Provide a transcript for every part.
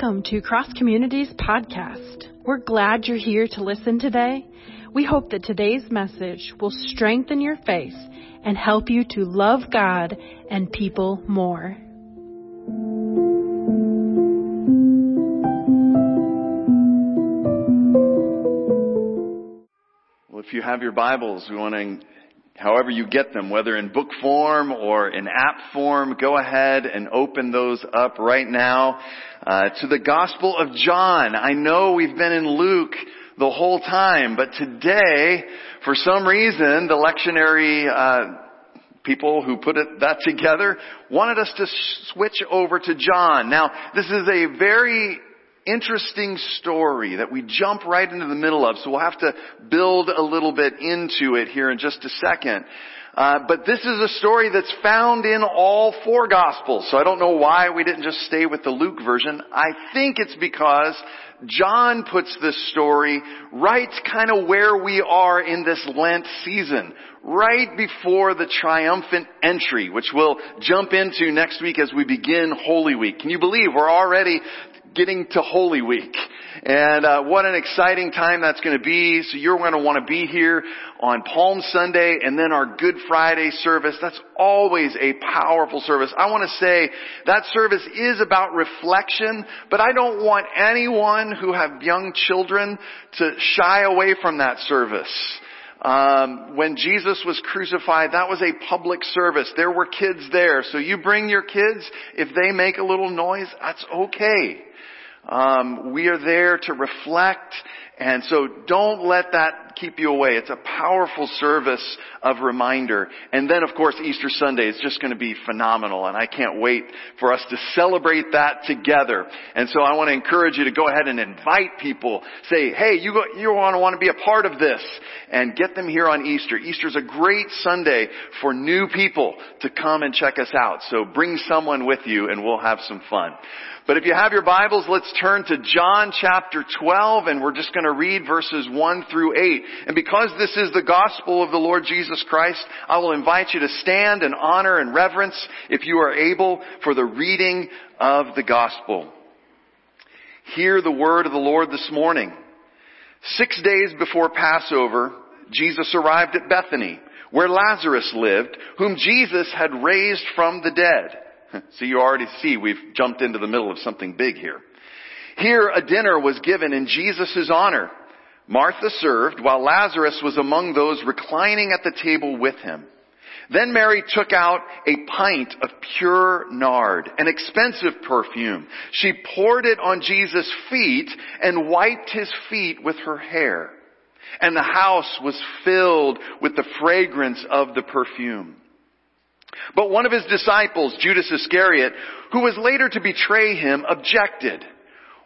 Welcome to Cross Communities Podcast. We're glad you're here to listen today. We hope that today's message will strengthen your faith and help you to love God and people more. Well, if you have your Bibles, we want to however you get them, whether in book form or in app form, go ahead and open those up right now uh, to the Gospel of John. I know we've been in Luke the whole time, but today, for some reason, the lectionary uh, people who put it, that together wanted us to switch over to John. Now, this is a very interesting story that we jump right into the middle of, so we'll have to build a little bit into it here in just a second. Uh, but this is a story that's found in all four Gospels, so I don't know why we didn't just stay with the Luke version. I think it's because John puts this story right kind of where we are in this Lent season, right before the triumphant entry, which we'll jump into next week as we begin Holy Week. Can you believe we're already getting to Holy Week. And uh, what an exciting time that's going to be. So you're going to want to be here on Palm Sunday and then our Good Friday service. That's always a powerful service. I want to say that service is about reflection, but I don't want anyone who have young children to shy away from that service. Um, when Jesus was crucified, that was a public service. There were kids there. So you bring your kids. If they make a little noise, that's okay. Um, we are there to reflect, and so don't let that keep you away. It's a powerful service of reminder. And then, of course, Easter Sunday is just going to be phenomenal, and I can't wait for us to celebrate that together. And so I want to encourage you to go ahead and invite people. Say, hey, you, go, you want to want to be a part of this, and get them here on Easter. Easter's a great Sunday for new people to come and check us out. So bring someone with you, and we'll have some fun. But if you have your Bibles, let's turn to John chapter 12 and we're just going to read verses 1 through 8. And because this is the gospel of the Lord Jesus Christ, I will invite you to stand in honor and reverence, if you are able, for the reading of the gospel. Hear the word of the Lord this morning. Six days before Passover, Jesus arrived at Bethany, where Lazarus lived, whom Jesus had raised from the dead. So you already see we've jumped into the middle of something big here. Here a dinner was given in Jesus' honor. Martha served while Lazarus was among those reclining at the table with him. Then Mary took out a pint of pure nard, an expensive perfume. She poured it on Jesus' feet and wiped his feet with her hair. And the house was filled with the fragrance of the perfume. But one of his disciples, Judas Iscariot, who was later to betray him, objected.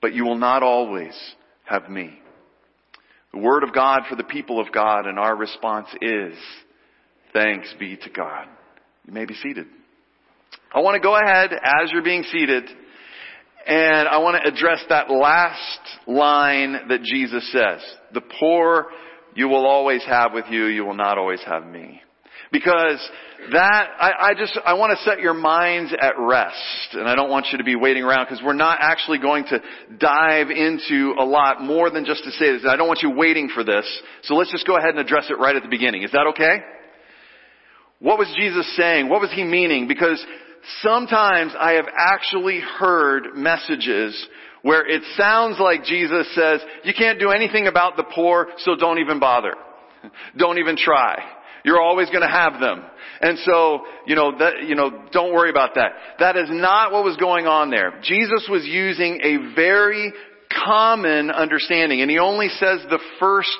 but you will not always have me. The word of God for the people of God and our response is, thanks be to God. You may be seated. I want to go ahead as you're being seated and I want to address that last line that Jesus says. The poor you will always have with you, you will not always have me. Because that, I, I just, I want to set your minds at rest. And I don't want you to be waiting around because we're not actually going to dive into a lot more than just to say this. I don't want you waiting for this. So let's just go ahead and address it right at the beginning. Is that okay? What was Jesus saying? What was he meaning? Because sometimes I have actually heard messages where it sounds like Jesus says, you can't do anything about the poor, so don't even bother. Don't even try. You're always going to have them. And so, you know, that, you know, don't worry about that. That is not what was going on there. Jesus was using a very common understanding, and he only says the first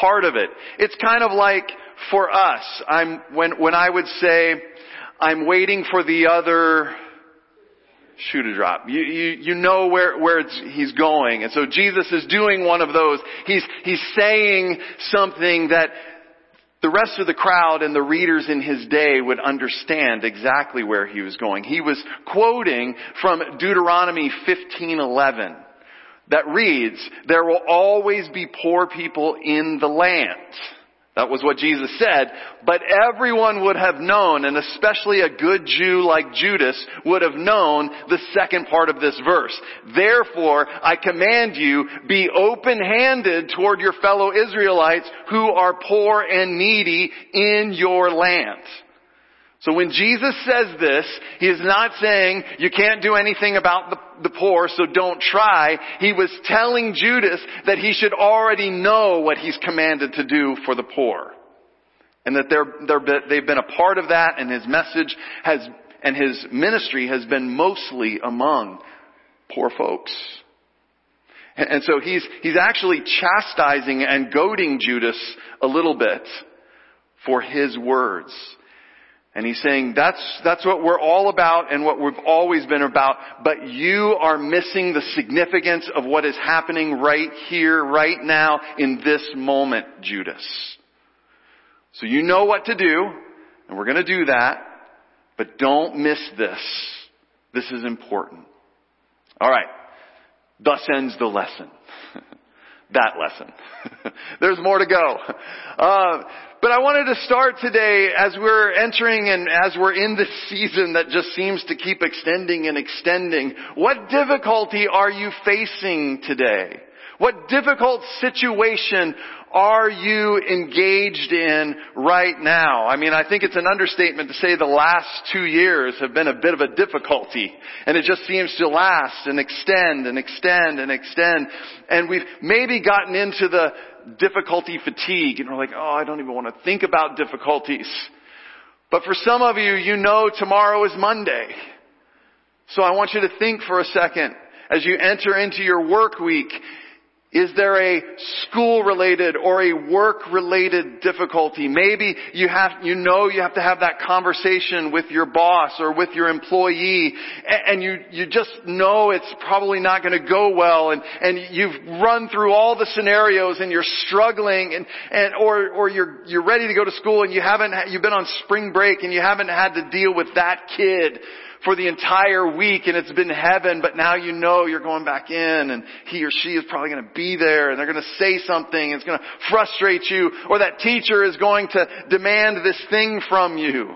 part of it. It's kind of like for us, I'm, when, when I would say, I'm waiting for the other shoe to drop. You, you, you know where, where he's going. And so Jesus is doing one of those. He's, he's saying something that the rest of the crowd and the readers in his day would understand exactly where he was going. He was quoting from Deuteronomy 15:11 that reads, "There will always be poor people in the land." That was what Jesus said, but everyone would have known, and especially a good Jew like Judas would have known the second part of this verse. Therefore, I command you, be open-handed toward your fellow Israelites who are poor and needy in your land. So when Jesus says this, He is not saying you can't do anything about the, the, poor, so don't try. He was telling Judas that he should already know what he's commanded to do for the poor. And that they're, they're, they've been a part of that and his message has, and his ministry has been mostly among poor folks. And, and so he's, he's actually chastising and goading Judas a little bit for his words. And he's saying that's, that's what we're all about and what we've always been about, but you are missing the significance of what is happening right here, right now, in this moment, Judas. So you know what to do, and we're gonna do that, but don't miss this. This is important. Alright. Thus ends the lesson. that lesson. There's more to go. Uh, but I wanted to start today as we're entering and as we're in this season that just seems to keep extending and extending. What difficulty are you facing today? What difficult situation are you engaged in right now? I mean, I think it's an understatement to say the last two years have been a bit of a difficulty. And it just seems to last and extend and extend and extend. And we've maybe gotten into the difficulty fatigue and we're like, oh, I don't even want to think about difficulties. But for some of you, you know tomorrow is Monday. So I want you to think for a second as you enter into your work week is there a school related or a work related difficulty? Maybe you have, you know you have to have that conversation with your boss or with your employee and you, you just know it's probably not going to go well and, and you've run through all the scenarios and you're struggling and, and, or, or you're, you're ready to go to school and you haven't, you've been on spring break and you haven't had to deal with that kid for the entire week and it's been heaven, but now you know you're going back in and he or she is probably going to be there and they're going to say something. and It's going to frustrate you or that teacher is going to demand this thing from you.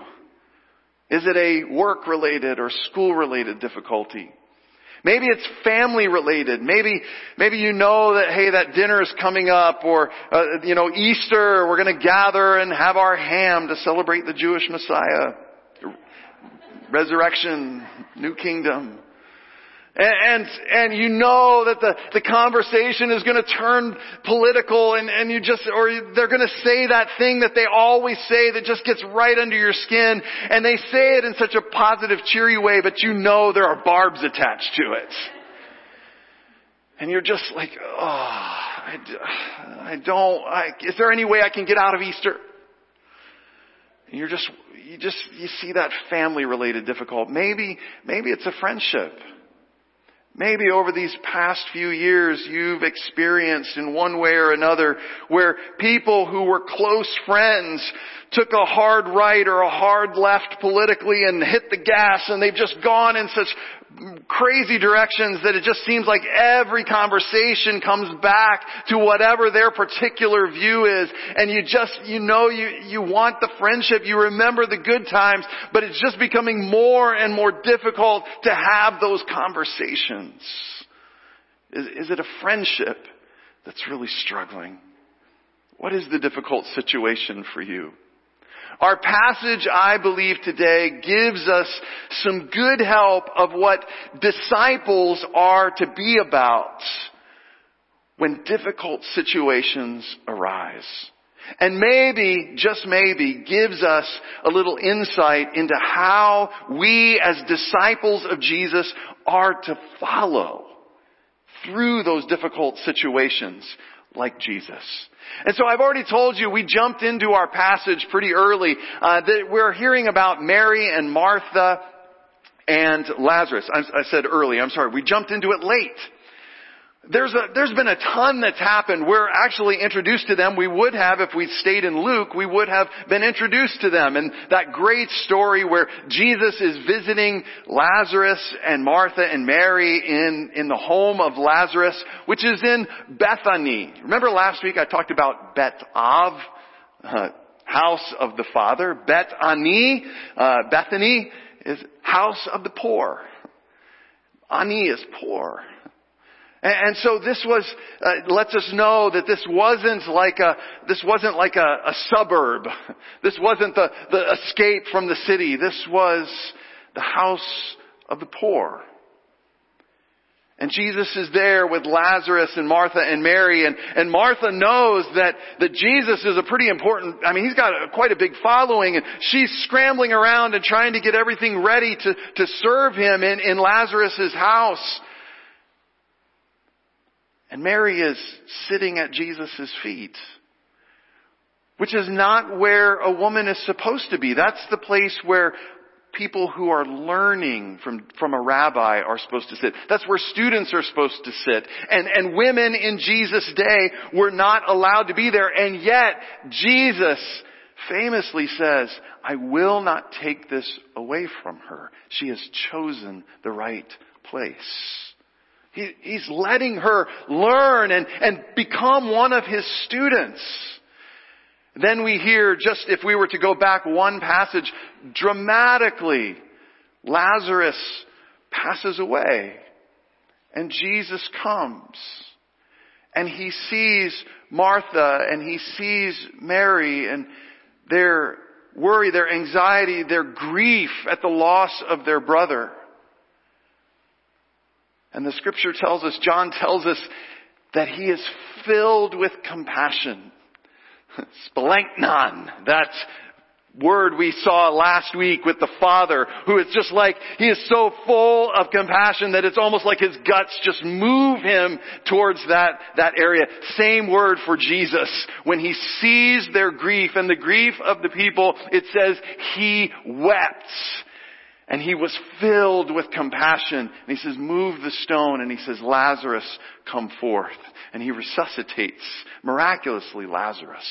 Is it a work related or school related difficulty? Maybe it's family related. Maybe, maybe you know that, hey, that dinner is coming up or, uh, you know, Easter, we're gonna gather and have our ham to celebrate the Jewish Messiah resurrection, new kingdom. And, and, and you know that the, the conversation is going to turn political and, and you just, or they're going to say that thing that they always say that just gets right under your skin and they say it in such a positive, cheery way, but you know there are barbs attached to it. And you're just like, oh, I, I don't, I, is there any way I can get out of Easter? And you're just, you just, you see that family related difficult. Maybe, maybe it's a friendship. Maybe over these past few years you've experienced in one way or another where people who were close friends took a hard right or a hard left politically and hit the gas and they've just gone in such crazy directions that it just seems like every conversation comes back to whatever their particular view is and you just, you know you, you want the friendship, you remember the good times, but it's just becoming more and more difficult to have those conversations. Is, is it a friendship that's really struggling? What is the difficult situation for you? Our passage, I believe today, gives us some good help of what disciples are to be about when difficult situations arise. And maybe, just maybe, gives us a little insight into how we as disciples of Jesus are to follow through those difficult situations like Jesus. And so I've already told you we jumped into our passage pretty early uh, that we're hearing about Mary and Martha and Lazarus. I, I said early, I'm sorry, we jumped into it late. There's a, there's been a ton that's happened. We're actually introduced to them. We would have, if we'd stayed in Luke, we would have been introduced to them. And that great story where Jesus is visiting Lazarus and Martha and Mary in, in the home of Lazarus, which is in Bethany. Remember last week I talked about Bet Av, uh, house of the Father. Bet Ani, uh, Bethany is house of the poor. Ani is poor. And so this was uh, lets us know that this wasn't like a this wasn't like a, a suburb. This wasn't the, the escape from the city. This was the house of the poor. And Jesus is there with Lazarus and Martha and Mary and, and Martha knows that, that Jesus is a pretty important, I mean, he's got a, quite a big following and she's scrambling around and trying to get everything ready to, to serve him in, in Lazarus' house. And Mary is sitting at Jesus' feet. Which is not where a woman is supposed to be. That's the place where people who are learning from, from a rabbi are supposed to sit. That's where students are supposed to sit. And, and women in Jesus' day were not allowed to be there. And yet, Jesus famously says, I will not take this away from her. She has chosen the right place. He, he's letting her learn and, and become one of his students. Then we hear, just if we were to go back one passage, dramatically, Lazarus passes away and Jesus comes and he sees Martha and he sees Mary and their worry, their anxiety, their grief at the loss of their brother. And the scripture tells us, John tells us that he is filled with compassion. Splanchnon, that word we saw last week with the Father, who is just like, he is so full of compassion that it's almost like his guts just move him towards that, that area. Same word for Jesus. When he sees their grief and the grief of the people, it says he wept. And he was filled with compassion. And he says, move the stone. And he says, Lazarus, come forth. And he resuscitates miraculously Lazarus.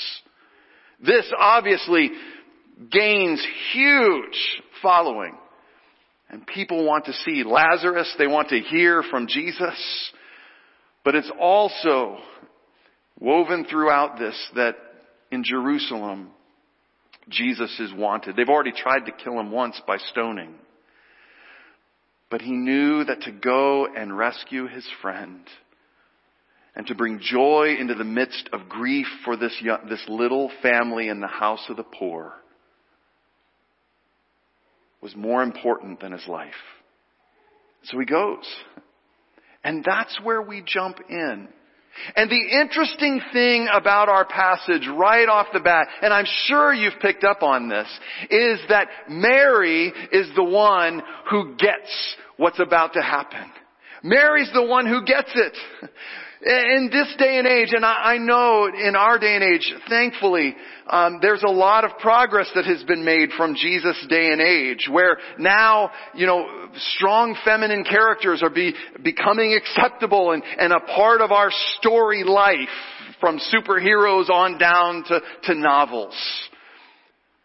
This obviously gains huge following. And people want to see Lazarus. They want to hear from Jesus. But it's also woven throughout this that in Jerusalem, Jesus is wanted. They've already tried to kill him once by stoning. But he knew that to go and rescue his friend and to bring joy into the midst of grief for this, young, this little family in the house of the poor was more important than his life. So he goes. And that's where we jump in. And the interesting thing about our passage right off the bat, and I'm sure you've picked up on this, is that Mary is the one who gets what's about to happen. Mary's the one who gets it. In this day and age, and I know in our day and age, thankfully, um, there's a lot of progress that has been made from Jesus' day and age, where now, you know, strong feminine characters are be, becoming acceptable and, and a part of our story life, from superheroes on down to, to novels.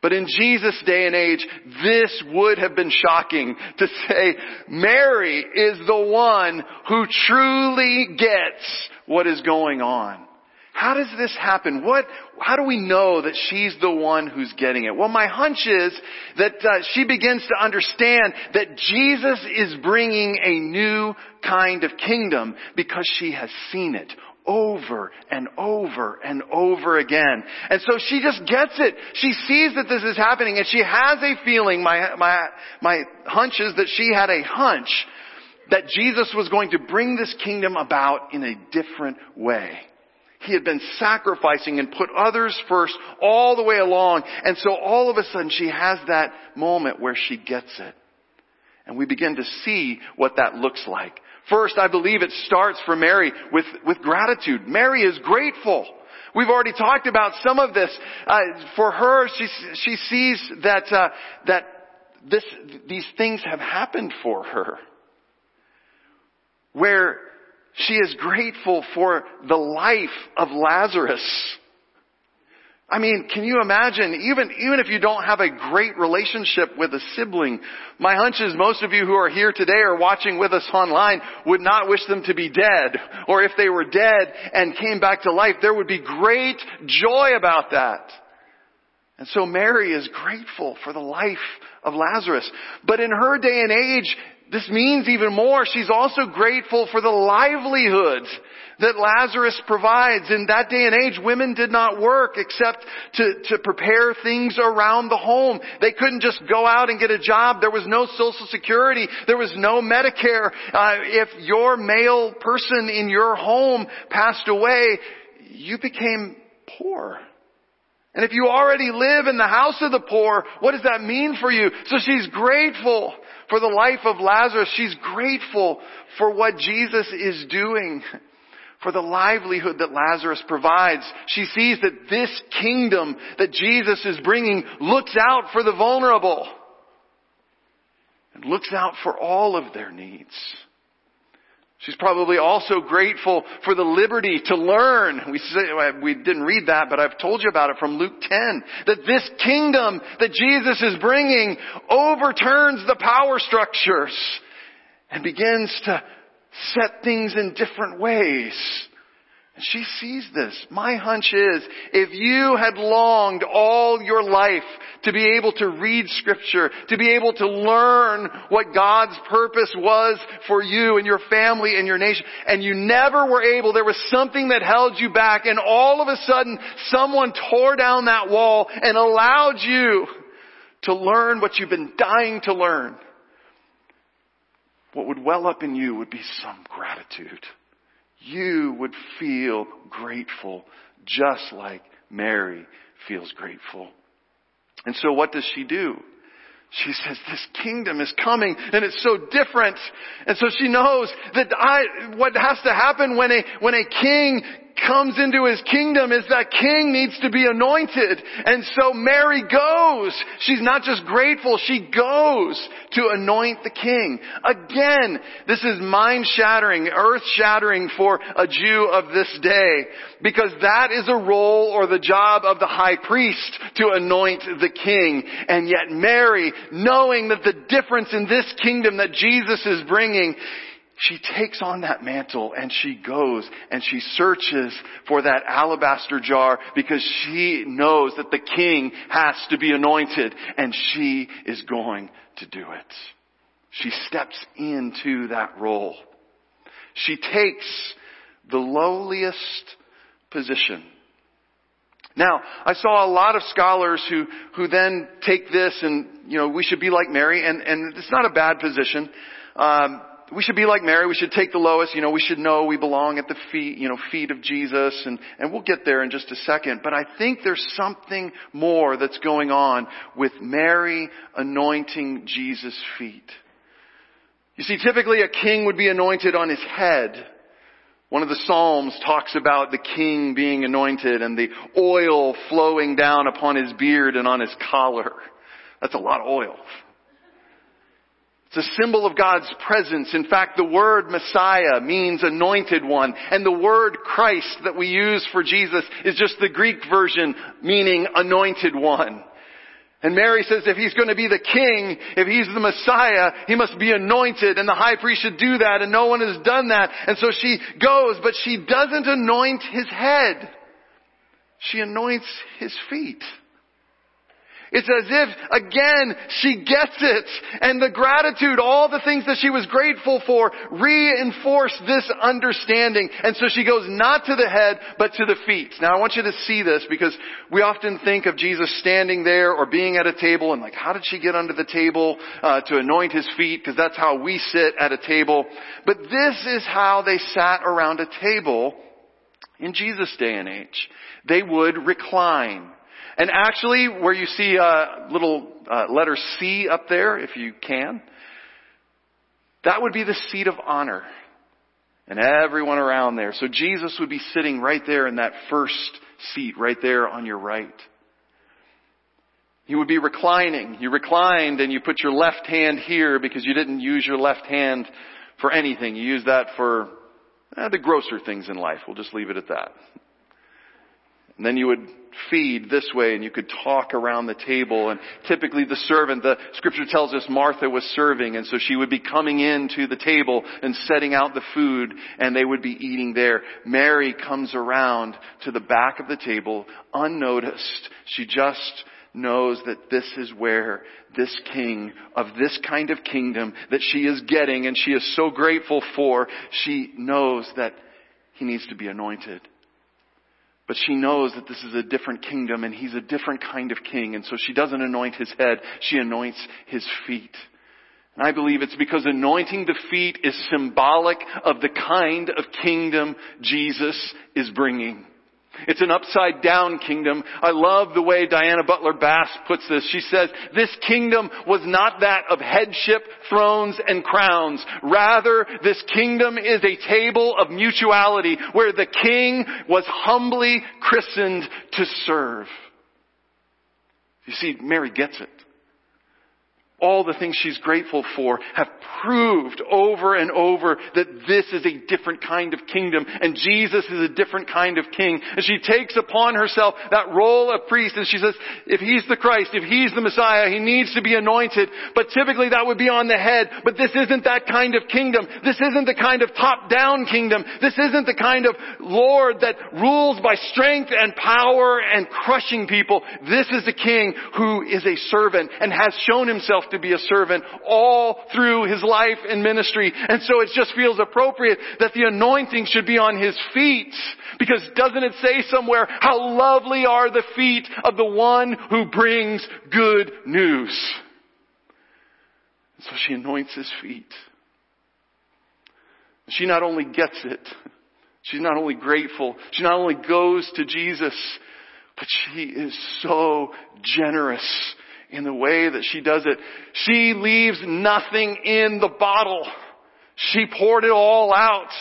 But in Jesus' day and age, this would have been shocking to say, Mary is the one who truly gets what is going on. How does this happen? What, how do we know that she's the one who's getting it? Well, my hunch is that uh, she begins to understand that Jesus is bringing a new kind of kingdom because she has seen it over and over and over again. And so she just gets it. She sees that this is happening and she has a feeling, my, my, my hunch is that she had a hunch that Jesus was going to bring this kingdom about in a different way. He had been sacrificing and put others first all the way along. And so all of a sudden she has that moment where she gets it. And we begin to see what that looks like. First, I believe it starts for Mary with, with gratitude. Mary is grateful. We've already talked about some of this. Uh, for her, she, she sees that, uh, that this, these things have happened for her. Where she is grateful for the life of Lazarus. I mean, can you imagine, even, even if you don't have a great relationship with a sibling, my hunch is most of you who are here today or watching with us online would not wish them to be dead. Or if they were dead and came back to life, there would be great joy about that. And so Mary is grateful for the life of Lazarus. But in her day and age, this means even more. She's also grateful for the livelihood that Lazarus provides. In that day and age, women did not work except to, to prepare things around the home. They couldn't just go out and get a job. There was no social security. There was no Medicare. Uh, if your male person in your home passed away, you became poor. And if you already live in the house of the poor, what does that mean for you? So she's grateful for the life of Lazarus. She's grateful for what Jesus is doing, for the livelihood that Lazarus provides. She sees that this kingdom that Jesus is bringing looks out for the vulnerable and looks out for all of their needs. She's probably also grateful for the liberty to learn. We, say, we didn't read that, but I've told you about it from Luke 10. That this kingdom that Jesus is bringing overturns the power structures and begins to set things in different ways. She sees this. My hunch is, if you had longed all your life to be able to read scripture, to be able to learn what God's purpose was for you and your family and your nation, and you never were able, there was something that held you back, and all of a sudden someone tore down that wall and allowed you to learn what you've been dying to learn, what would well up in you would be some gratitude you would feel grateful just like Mary feels grateful. And so what does she do? She says, this kingdom is coming and it's so different. And so she knows that I, what has to happen when a, when a king comes into his kingdom is that king needs to be anointed. And so Mary goes. She's not just grateful, she goes to anoint the king. Again, this is mind shattering, earth shattering for a Jew of this day. Because that is a role or the job of the high priest to anoint the king. And yet Mary, knowing that the difference in this kingdom that Jesus is bringing she takes on that mantle and she goes and she searches for that alabaster jar because she knows that the king has to be anointed and she is going to do it. She steps into that role. She takes the lowliest position. Now, I saw a lot of scholars who, who then take this and, you know, we should be like Mary, and, and it's not a bad position. Um, we should be like Mary. We should take the lowest. You know, we should know we belong at the feet, you know, feet of Jesus, and and we'll get there in just a second. But I think there's something more that's going on with Mary anointing Jesus' feet. You see, typically a king would be anointed on his head. One of the Psalms talks about the king being anointed and the oil flowing down upon his beard and on his collar. That's a lot of oil. It's a symbol of God's presence. In fact, the word Messiah means anointed one. And the word Christ that we use for Jesus is just the Greek version meaning anointed one. And Mary says if he's going to be the king, if he's the Messiah, he must be anointed and the high priest should do that and no one has done that. And so she goes, but she doesn't anoint his head. She anoints his feet. It's as if, again, she gets it. And the gratitude, all the things that she was grateful for, reinforce this understanding. And so she goes not to the head, but to the feet. Now I want you to see this because we often think of Jesus standing there or being at a table and like, how did she get under the table uh, to anoint his feet? Because that's how we sit at a table. But this is how they sat around a table in Jesus' day and age. They would recline. And actually, where you see a little uh, letter C up there, if you can, that would be the seat of honor. And everyone around there. So Jesus would be sitting right there in that first seat, right there on your right. He would be reclining. You reclined and you put your left hand here because you didn't use your left hand for anything. You used that for eh, the grosser things in life. We'll just leave it at that. And then you would feed this way and you could talk around the table and typically the servant, the scripture tells us Martha was serving and so she would be coming in to the table and setting out the food and they would be eating there. Mary comes around to the back of the table unnoticed. She just knows that this is where this king of this kind of kingdom that she is getting and she is so grateful for, she knows that he needs to be anointed. But she knows that this is a different kingdom and he's a different kind of king. And so she doesn't anoint his head, she anoints his feet. And I believe it's because anointing the feet is symbolic of the kind of kingdom Jesus is bringing. It's an upside down kingdom. I love the way Diana Butler Bass puts this. She says, this kingdom was not that of headship, thrones, and crowns. Rather, this kingdom is a table of mutuality where the king was humbly christened to serve. You see, Mary gets it all the things she's grateful for have proved over and over that this is a different kind of kingdom and Jesus is a different kind of king. And she takes upon herself that role of priest and she says, if he's the Christ, if he's the Messiah, he needs to be anointed. But typically that would be on the head. But this isn't that kind of kingdom. This isn't the kind of top-down kingdom. This isn't the kind of Lord that rules by strength and power and crushing people. This is a king who is a servant and has shown himself be a servant all through his life and ministry. And so it just feels appropriate that the anointing should be on his feet. Because doesn't it say somewhere, how lovely are the feet of the one who brings good news? So she anoints his feet. She not only gets it, she's not only grateful, she not only goes to Jesus, but she is so generous in the way that she does it. She leaves nothing in the bottle. She poured it all out.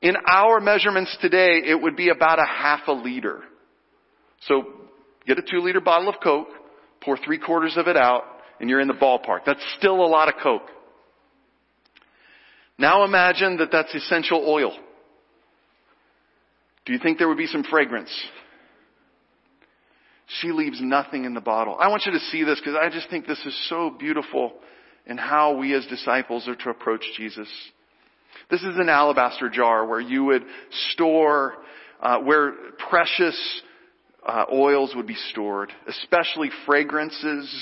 In our measurements today, it would be about a half a liter. So get a two liter bottle of Coke, pour three quarters of it out, and you're in the ballpark. That's still a lot of Coke. Now imagine that that's essential oil. Do you think there would be some fragrance? She leaves nothing in the bottle. I want you to see this because I just think this is so beautiful in how we as disciples are to approach Jesus. This is an alabaster jar where you would store, uh, where precious uh, oils would be stored, especially fragrances,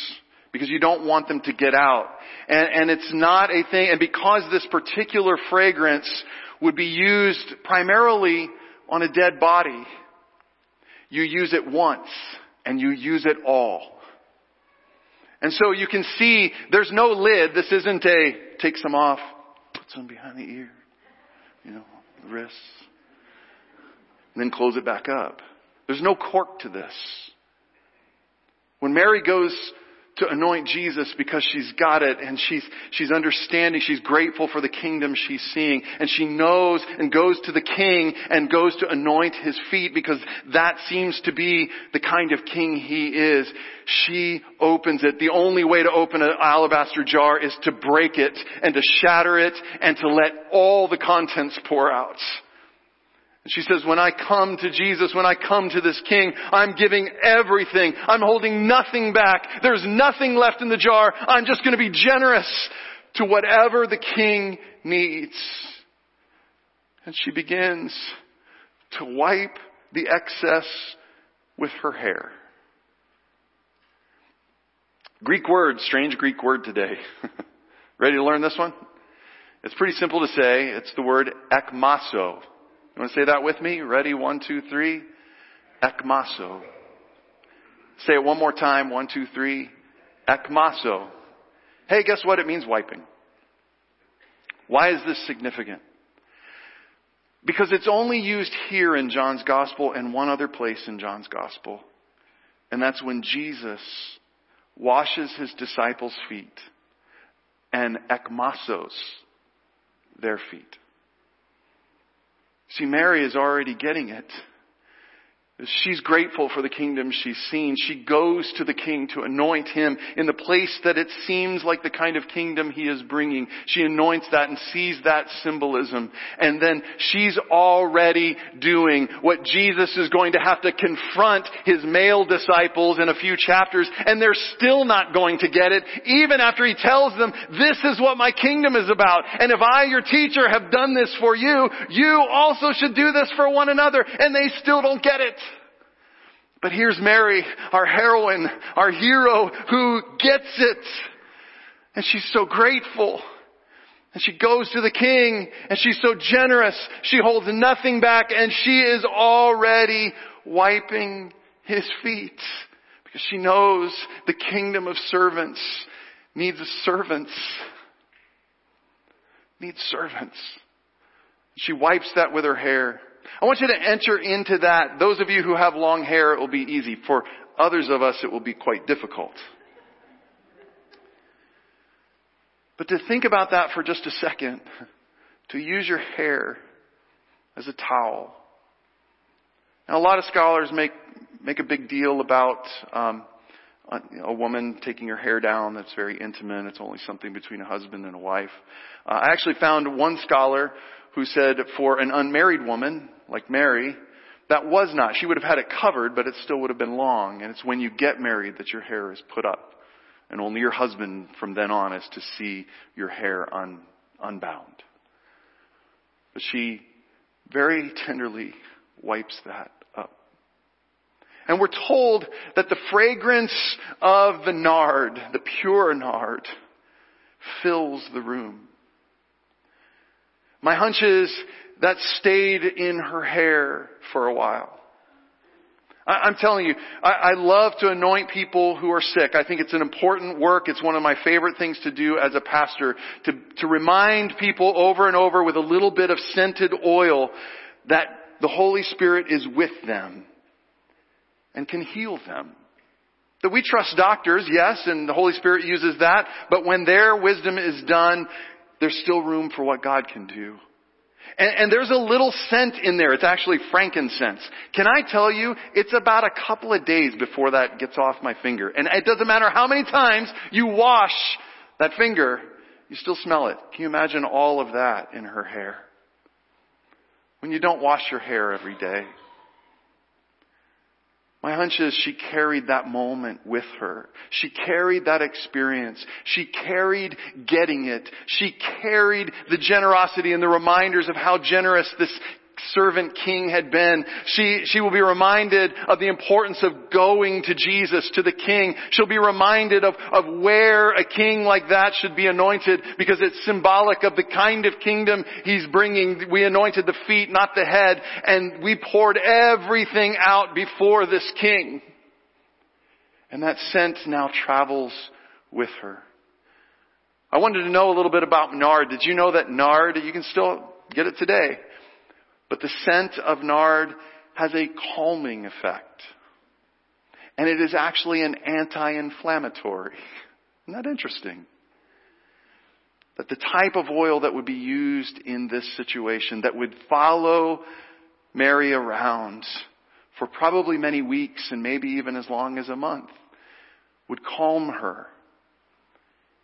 because you don't want them to get out. And, and it's not a thing, and because this particular fragrance would be used primarily on a dead body, you use it once and you use it all. And so you can see there's no lid. This isn't a take some off, put some behind the ear, you know, the wrists, and then close it back up. There's no cork to this. When Mary goes to anoint Jesus because she's got it and she's, she's understanding, she's grateful for the kingdom she's seeing and she knows and goes to the king and goes to anoint his feet because that seems to be the kind of king he is. She opens it. The only way to open an alabaster jar is to break it and to shatter it and to let all the contents pour out. She says, when I come to Jesus, when I come to this King, I'm giving everything. I'm holding nothing back. There's nothing left in the jar. I'm just going to be generous to whatever the King needs. And she begins to wipe the excess with her hair. Greek word, strange Greek word today. Ready to learn this one? It's pretty simple to say. It's the word ekmaso. You want to say that with me? Ready? One, two, three. Ekmaso. Say it one more time. One, two, three. Ekmaso. Hey, guess what? It means wiping. Why is this significant? Because it's only used here in John's Gospel and one other place in John's Gospel. And that's when Jesus washes his disciples' feet and ekmasos their feet. See, Mary is already getting it. She's grateful for the kingdom she's seen. She goes to the king to anoint him in the place that it seems like the kind of kingdom he is bringing. She anoints that and sees that symbolism. And then she's already doing what Jesus is going to have to confront his male disciples in a few chapters and they're still not going to get it even after he tells them, this is what my kingdom is about. And if I, your teacher, have done this for you, you also should do this for one another. And they still don't get it. But here's Mary, our heroine, our hero, who gets it. And she's so grateful. And she goes to the king, and she's so generous. She holds nothing back, and she is already wiping his feet. Because she knows the kingdom of servants needs servants. Needs servants. She wipes that with her hair. I want you to enter into that. Those of you who have long hair, it will be easy. For others of us, it will be quite difficult. But to think about that for just a second, to use your hair as a towel. Now, a lot of scholars make make a big deal about um, a woman taking her hair down. That's very intimate. It's only something between a husband and a wife. Uh, I actually found one scholar who said for an unmarried woman, like Mary, that was not. She would have had it covered, but it still would have been long. And it's when you get married that your hair is put up. And only your husband from then on is to see your hair un, unbound. But she very tenderly wipes that up. And we're told that the fragrance of the nard, the pure nard, fills the room. My hunch is that stayed in her hair for a while. I, am telling you, I, I love to anoint people who are sick. I think it's an important work. It's one of my favorite things to do as a pastor, to, to remind people over and over with a little bit of scented oil that the Holy Spirit is with them and can heal them. That we trust doctors, yes, and the Holy Spirit uses that, but when their wisdom is done, there's still room for what God can do. And, and, there's a little scent in there. It's actually frankincense. Can I tell you, it's about a couple of days before that gets off my finger. And it doesn't matter how many times you wash that finger, you still smell it. Can you imagine all of that in her hair? When you don't wash your hair every day, my hunch is she carried that moment with her. She carried that experience. She carried getting it. She carried the generosity and the reminders of how generous this servant king had been. She, she will be reminded of the importance of going to Jesus, to the king. She'll be reminded of, of where a king like that should be anointed because it's symbolic of the kind of kingdom he's bringing. We anointed the feet, not the head, and we poured everything out before this king. And that scent now travels with her. I wanted to know a little bit about nard. Did you know that nard, you can still get it today, but the scent of nard has a calming effect. And it is actually an anti-inflammatory. Isn't that interesting? That the type of oil that would be used in this situation, that would follow Mary around for probably many weeks and maybe even as long as a month, would calm her,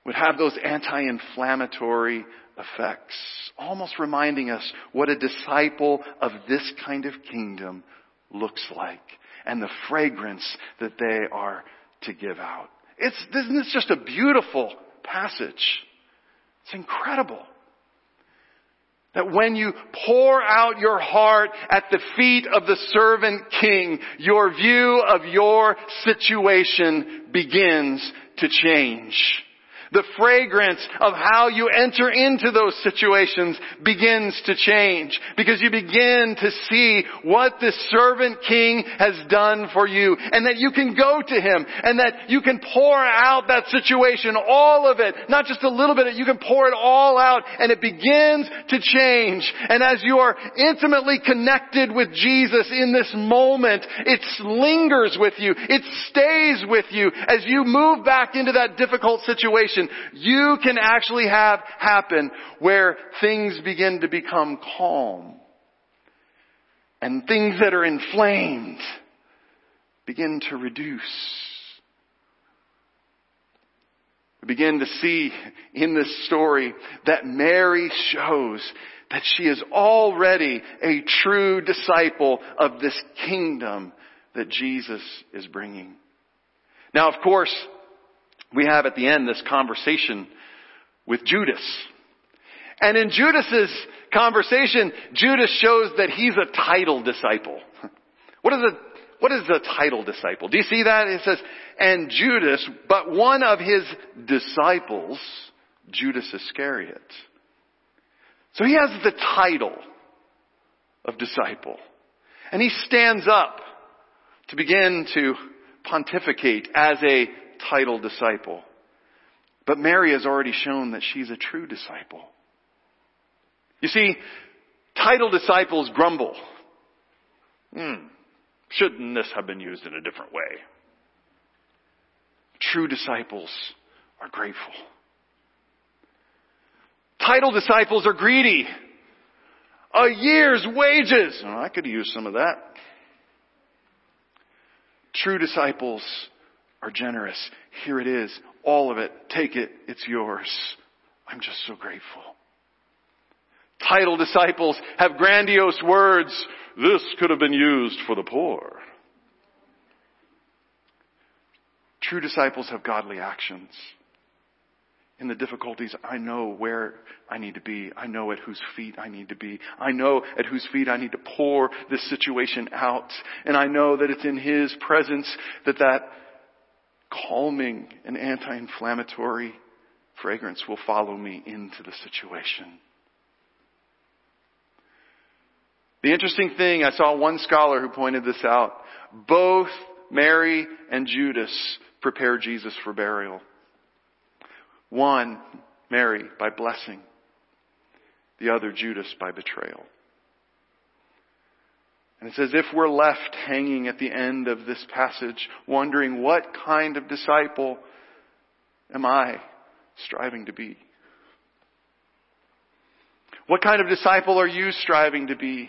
would have those anti-inflammatory effects, almost reminding us what a disciple of this kind of kingdom looks like and the fragrance that they are to give out. It's, isn't this just a beautiful passage? It's incredible. That when you pour out your heart at the feet of the servant king, your view of your situation begins to change. The fragrance of how you enter into those situations begins to change because you begin to see what the servant king has done for you and that you can go to him and that you can pour out that situation, all of it, not just a little bit, you can pour it all out and it begins to change. And as you are intimately connected with Jesus in this moment, it lingers with you. It stays with you as you move back into that difficult situation situation you can actually have happen where things begin to become calm. And things that are inflamed begin to reduce. We begin to see in this story that Mary shows that she is already a true disciple of this kingdom that Jesus is bringing. Now, of course, we have at the end this conversation with Judas. And in Judas's conversation, Judas shows that he's a title disciple. What is a what is the title disciple? Do you see that? It says, and Judas, but one of his disciples, Judas Iscariot. So he has the title of disciple. And he stands up to begin to pontificate as a title disciple. But Mary has already shown that she's a true disciple. You see, title disciples grumble. Hmm, shouldn't this have been used in a different way? True disciples are grateful. Title disciples are greedy. A year's wages. Oh, I could use some of that. True disciples are generous. Here it is. All of it. Take it. It's yours. I'm just so grateful. Title disciples have grandiose words. This could have been used for the poor. True disciples have godly actions. In the difficulties, I know where I need to be. I know at whose feet I need to be. I know at whose feet I need to pour this situation out. And I know that it's in His presence that that calming and anti-inflammatory fragrance will follow me into the situation. The interesting thing, I saw one scholar who pointed this out. Both Mary and Judas prepare Jesus for burial. One, Mary, by blessing. The other, Judas, by betrayal. And it's as if we're left hanging at the end of this passage, wondering what kind of disciple am I striving to be? What kind of disciple are you striving to be?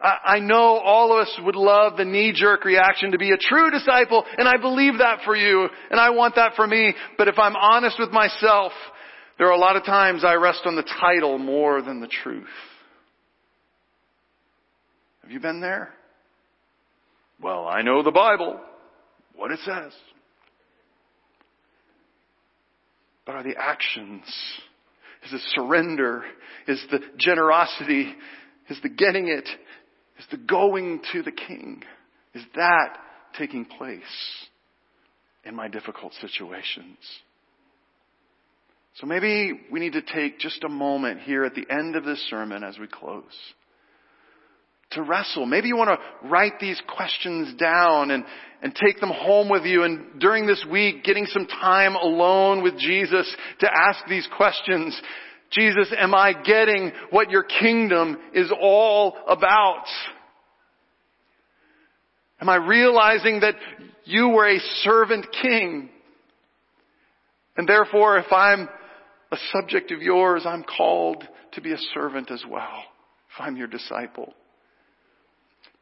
I know all of us would love the knee-jerk reaction to be a true disciple, and I believe that for you, and I want that for me. But if I'm honest with myself, there are a lot of times I rest on the title more than the truth. Have you been there? Well, I know the Bible, what it says. But are the actions, is the surrender, is the generosity, is the getting it, is the going to the King, is that taking place in my difficult situations? So maybe we need to take just a moment here at the end of this sermon as we close to wrestle. Maybe you want to write these questions down and, and take them home with you and during this week getting some time alone with Jesus to ask these questions. Jesus, am I getting what your kingdom is all about? Am I realizing that you were a servant king? And therefore, if I'm a subject of yours, I'm called to be a servant as well, if I'm your disciple.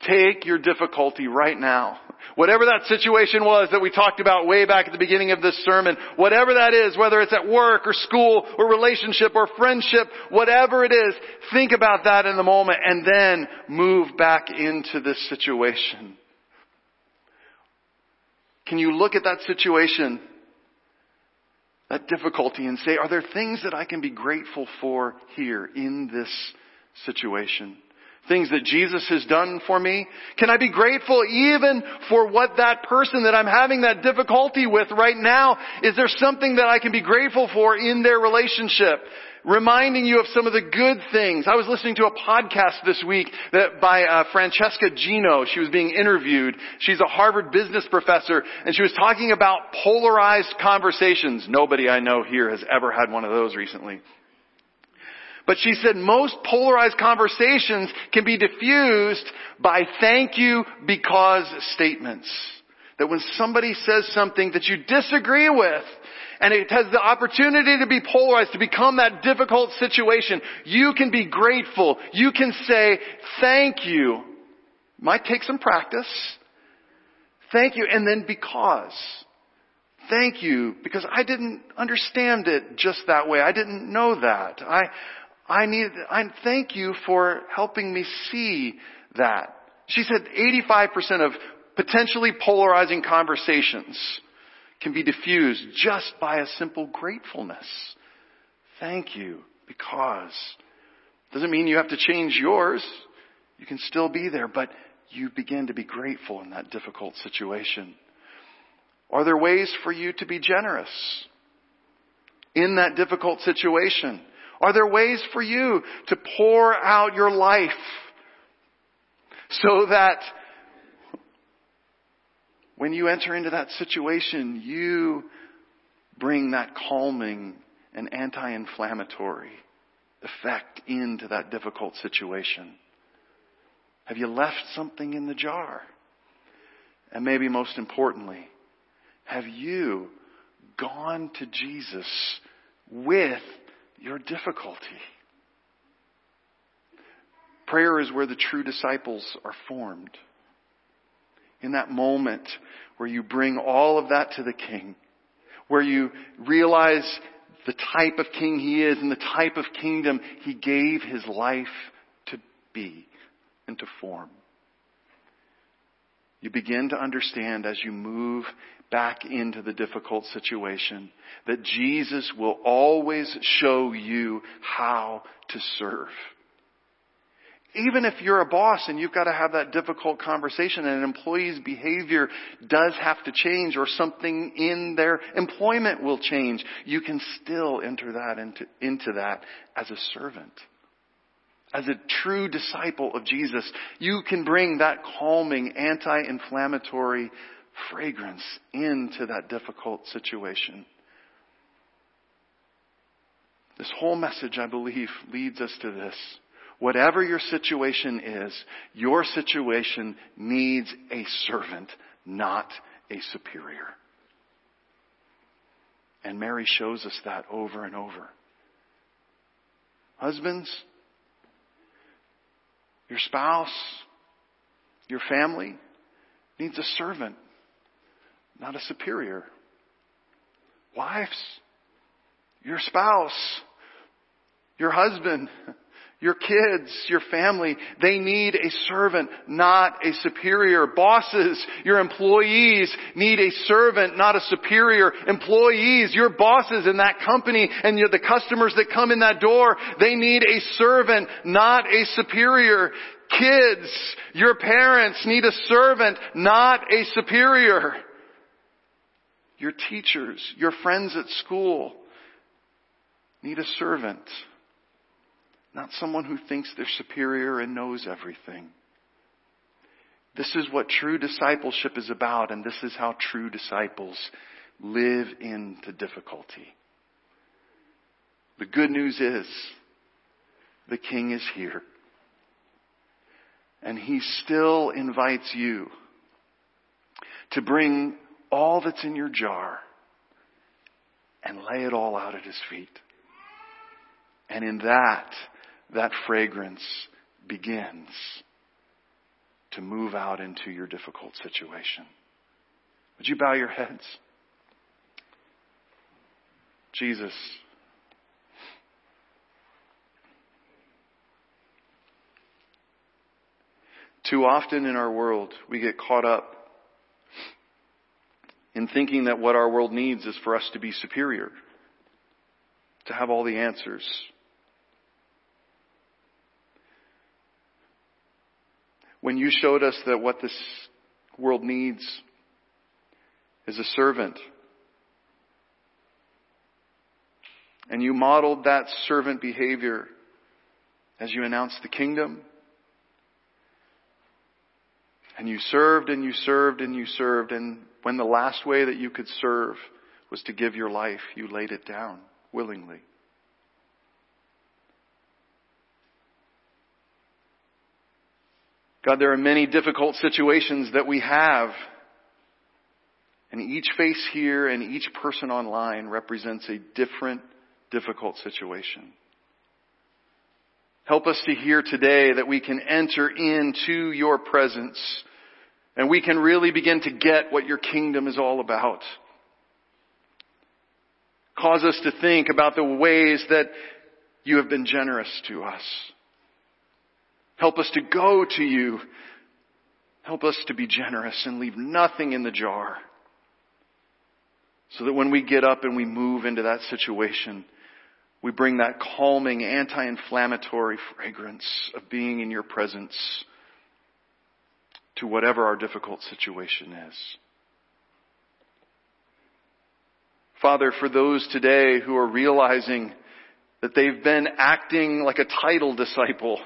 Take your difficulty right now. Whatever that situation was that we talked about way back at the beginning of this sermon, whatever that is, whether it's at work or school or relationship or friendship, whatever it is, think about that in the moment and then move back into this situation. Can you look at that situation, that difficulty and say, are there things that I can be grateful for here in this situation? Things that Jesus has done for me? Can I be grateful even for what that person that I'm having that difficulty with right now? Is there something that I can be grateful for in their relationship? reminding you of some of the good things. I was listening to a podcast this week that by uh, Francesca Gino. She was being interviewed. She's a Harvard business professor, and she was talking about polarized conversations. Nobody I know here has ever had one of those recently. But she said most polarized conversations can be diffused by thank you because statements. That when somebody says something that you disagree with, and it has the opportunity to be polarized, to become that difficult situation, you can be grateful. You can say, thank you. Might take some practice. Thank you. And then because. Thank you because I didn't understand it just that way. I didn't know that. I, I need, I thank you for helping me see that. She said 85% of potentially polarizing conversations can be diffused just by a simple gratefulness. Thank you because. Doesn't mean you have to change yours. You can still be there, but you begin to be grateful in that difficult situation. Are there ways for you to be generous in that difficult situation? Are there ways for you to pour out your life so that when you enter into that situation, you bring that calming and anti-inflammatory effect into that difficult situation? Have you left something in the jar? And maybe most importantly, have you gone to Jesus with your difficulty? Prayer is where the true disciples are formed. In that moment where you bring all of that to the King, where you realize the type of King He is and the type of kingdom He gave His life to be and to form. You begin to understand as you move back into the difficult situation that Jesus will always show you how to serve. Even if you're a boss and you've got to have that difficult conversation and an employee's behavior does have to change or something in their employment will change, you can still enter that into, into that as a servant. As a true disciple of Jesus, you can bring that calming, anti-inflammatory fragrance into that difficult situation. This whole message, I believe, leads us to this. Whatever your situation is, your situation needs a servant, not a superior. And Mary shows us that over and over. Husbands, your spouse, your family needs a servant, not a superior. Wives, your spouse, your husband, your kids, your family, they need a servant, not a superior. Bosses, your employees need a servant, not a superior. Employees, your bosses in that company and the customers that come in that door, they need a servant, not a superior. Kids, your parents need a servant, not a superior. Your teachers, your friends at school need a servant, not someone who thinks they're superior and knows everything. This is what true discipleship is about, and this is how true disciples live into difficulty. The good news is the King is here. And He still invites you to bring all that's in your jar and lay it all out at His feet. And in that, that fragrance begins to move out into your difficult situation. Would you bow your heads? Jesus, too often in our world we get caught up in thinking that what our world needs is for us to be superior, to have all the answers, when you showed us that what this world needs is a servant. And you modeled that servant behavior as you announced the kingdom. And you served and you served and you served. And when the last way that you could serve was to give your life, you laid it down willingly. God, there are many difficult situations that we have. And each face here and each person online represents a different difficult situation. Help us to hear today that we can enter into your presence And we can really begin to get what your kingdom is all about. Cause us to think about the ways that you have been generous to us. Help us to go to you. Help us to be generous and leave nothing in the jar. So that when we get up and we move into that situation, we bring that calming, anti-inflammatory fragrance of being in your presence to whatever our difficult situation is. Father, for those today who are realizing that they've been acting like a title disciple,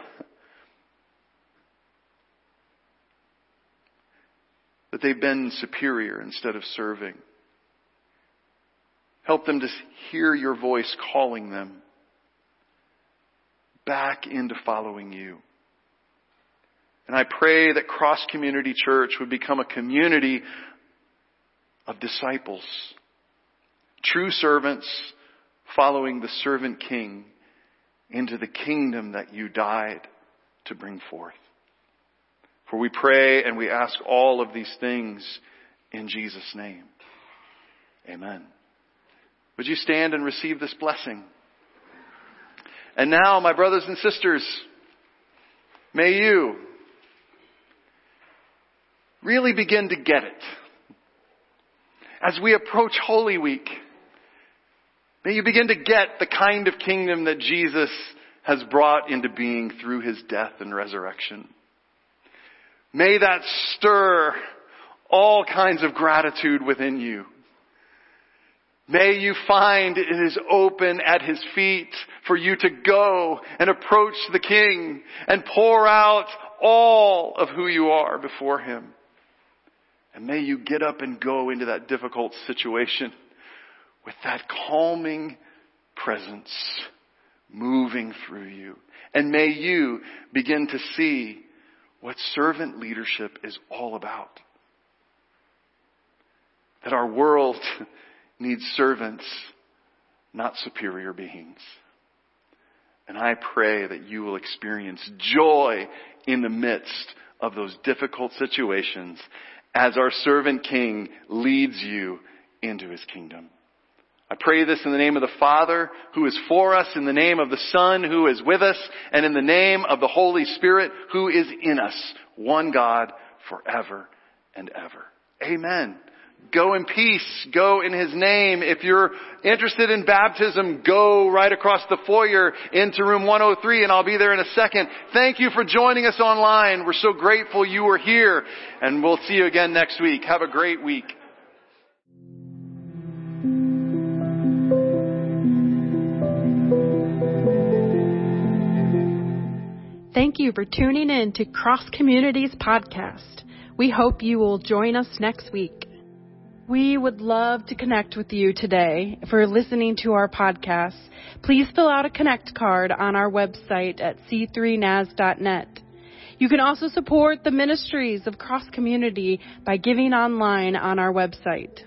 that they've been superior instead of serving. Help them to hear your voice calling them back into following you. And I pray that Cross Community Church would become a community of disciples, true servants following the servant king into the kingdom that you died to bring forth. For we pray and we ask all of these things in Jesus' name. Amen. Would you stand and receive this blessing? And now, my brothers and sisters, may you really begin to get it. As we approach Holy Week, may you begin to get the kind of kingdom that Jesus has brought into being through his death and resurrection. May that stir all kinds of gratitude within you. May you find it is open at His feet for you to go and approach the King and pour out all of who you are before Him. And may you get up and go into that difficult situation with that calming presence moving through you. And may you begin to see what servant leadership is all about. That our world needs servants, not superior beings. And I pray that you will experience joy in the midst of those difficult situations as our servant king leads you into his kingdom. I pray this in the name of the Father who is for us, in the name of the Son who is with us, and in the name of the Holy Spirit who is in us, one God forever and ever. Amen. Go in peace. Go in His name. If you're interested in baptism, go right across the foyer into room 103 and I'll be there in a second. Thank you for joining us online. We're so grateful you were here and we'll see you again next week. Have a great week. Thank you for tuning in to Cross Community's Podcast. We hope you will join us next week. We would love to connect with you today for listening to our podcast. Please fill out a connect card on our website at c3nas.net. You can also support the ministries of Cross Community by giving online on our website.